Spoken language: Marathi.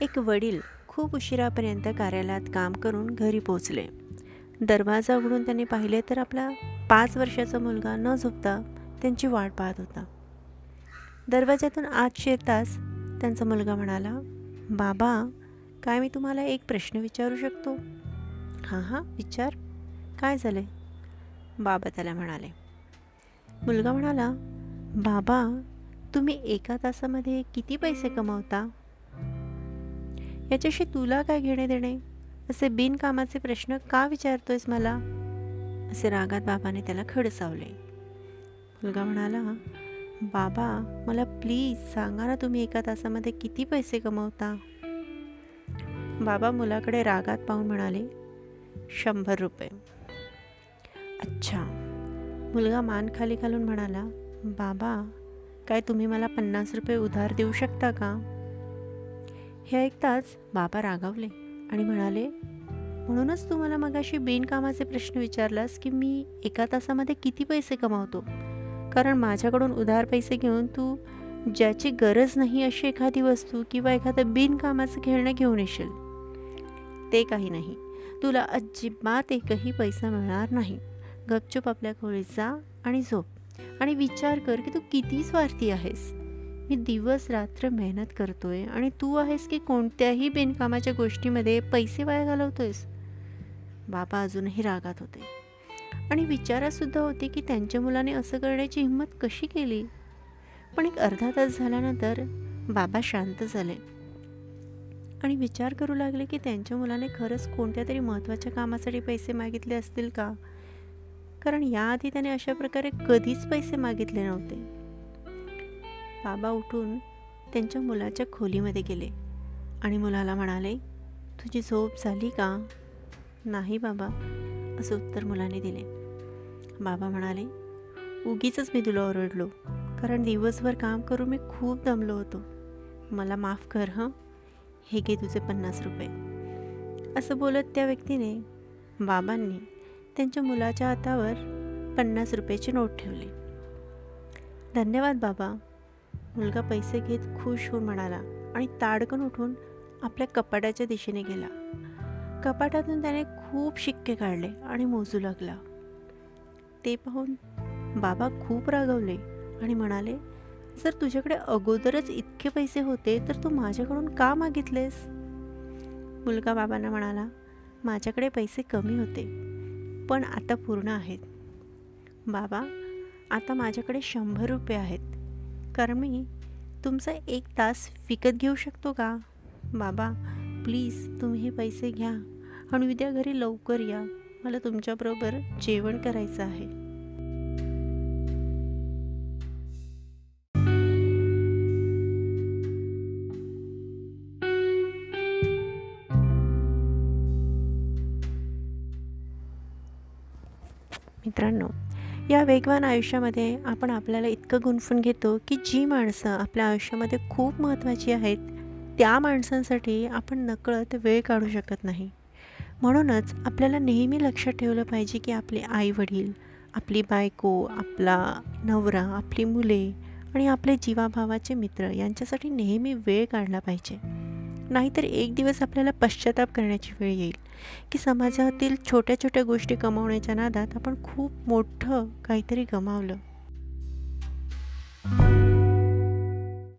एक वडील खूप उशिरापर्यंत कार्यालयात काम करून घरी पोचले दरवाजा उघडून त्यांनी पाहिले तर आपला पाच वर्षाचा मुलगा न झोपता त्यांची वाट पाहत होता. दरवाजातून आत शिरताच त्यांचा मुलगा म्हणाला बाबा काय मी तुम्हाला एक प्रश्न विचारू शकतो? हां हां विचार. काय झाले बाबा त्याला म्हणाले. मुलगा म्हणाला बाबा तुम्ही एका तासामध्ये किती पैसे कमावता? याच्याशी तुला काय घेणे देणे? असे बिनकामाचे प्रश्न का विचारतोयस मला? असे रागात बाबाने त्याला खडसावले. मुलगा म्हणाला बाबा मला प्लीज सांगा ना तुम्ही एका तासामध्ये किती पैसे कमवता? बाबा मुलाकडे रागात पाहून म्हणाले शंभर रुपये. अच्छा. मुलगा मान खाली घालून म्हणाला बाबा काय तुम्ही मला पन्नास रुपये उधार देऊ शकता का? हे ऐकताच बाबा रागावले आणि म्हणाले म्हणूनच तुम्हाला मगाशी बिनकामाचे प्रश्न विचारलास की मी एका तासामध्ये किती पैसे कमावतो? कारण माझ्याकडून उधार पैसे घेऊन तू ज्याची गरज नाही अशी एखादी वस्तू किंवा एखादं बिनकामाचं खेळणं घेऊन येशील. ते काही नाही. तुला अजिबात एकही पैसा मिळणार नाही. गपचूप आपल्या खोळीत जा आणि झोप. आणि विचार कर की तू किती स्वार्थी आहेस. मी दिवस रात्र मेहनत करतोय आणि तू आहेस की कोणत्याही बिनकामाच्या गोष्टीमध्ये पैसे वाया घालवतोयस? बाबा अजूनही रागात होते. आणि विचारातसुद्धा होते की त्यांच्या मुलाने असं करण्याची हिंमत कशी केली? पण एक अर्धा तास झाल्यानंतर बाबा शांत झाले. आणि विचार करू लागले की त्यांच्या मुलाने खरंच कोणत्या तरी महत्त्वाच्या कामासाठी पैसे मागितले असतील का? कारण याआधी त्याने अशा प्रकारे कधीच पैसे मागितले नव्हते. बाबा उठून त्यांच्या मुलाच्या खोलीमध्ये गेले आणि मुलाला म्हणाले तुझी झोप झाली का? नाही बाबा असं उत्तर मुलाने दिले. बाबा म्हणाले उगीच मी तुला ओरडलो कारण दिवसभर काम करून मी खूप दमलो होतो. मला माफ कर हं? हे घे तुझे पन्नास रुपये. असं बोलत त्या व्यक्तीने बाबांनी त्यांच्या मुलाच्या हातावर पन्नास रुपयाची नोट ठेवली. धन्यवाद बाबा मुलगा पैसे घेत खुश होऊन म्हणाला आणि ताडकन उठून आपल्या कपाटाच्या दिशेने गेला. कपाटातून त्याने खूप शिक्के काढले आणि मोजू लागला. ते पाहून बाबा खूप रागवले आणि म्हणाले जर तुझ्याकडे अगोदरच इतके पैसे होते तर तू माझ्याकडून का मागितलेस? मुलगा बाबांना म्हणाला माझ्याकडे पैसे कमी होते पण आता पूर्ण आहेत. बाबा आता माझ्याकडे शंभर रुपये आहेत. कारण मी तुमचा एक तास विकत घेऊ शकतो का? बाबा प्लीज तुम्ही हे पैसे घ्या. आणि उद्या घरी लवकर या. मला तुमच्याबरोबर जेवण करायचं आहे. मित्रांनो या वेगवान आयुष्यामध्ये आपण आपल्याला इतकं गुंफून घेतो की जी माणसं आपल्या आयुष्यामध्ये खूप महत्त्वाची आहेत त्या माणसांसाठी आपण नकळत वेळ काढू शकत नाही. म्हणूनच आपल्याला नेहमी लक्षात ठेवलं पाहिजे की आपले आईवडील आपली बायको आपला नवरा आपली मुले आणि आपले जीवाभावाचे मित्र यांच्यासाठी नेहमी वेळ काढला पाहिजे. नाहीतर एक दिवस आपल्याला पश्चाताप करण्याची वेळ येईल. की समाजातील छोट्या छोट्या गोष्टी कमावण्याच्या नादात आपण खूप मोठं काहीतरी गमावलं.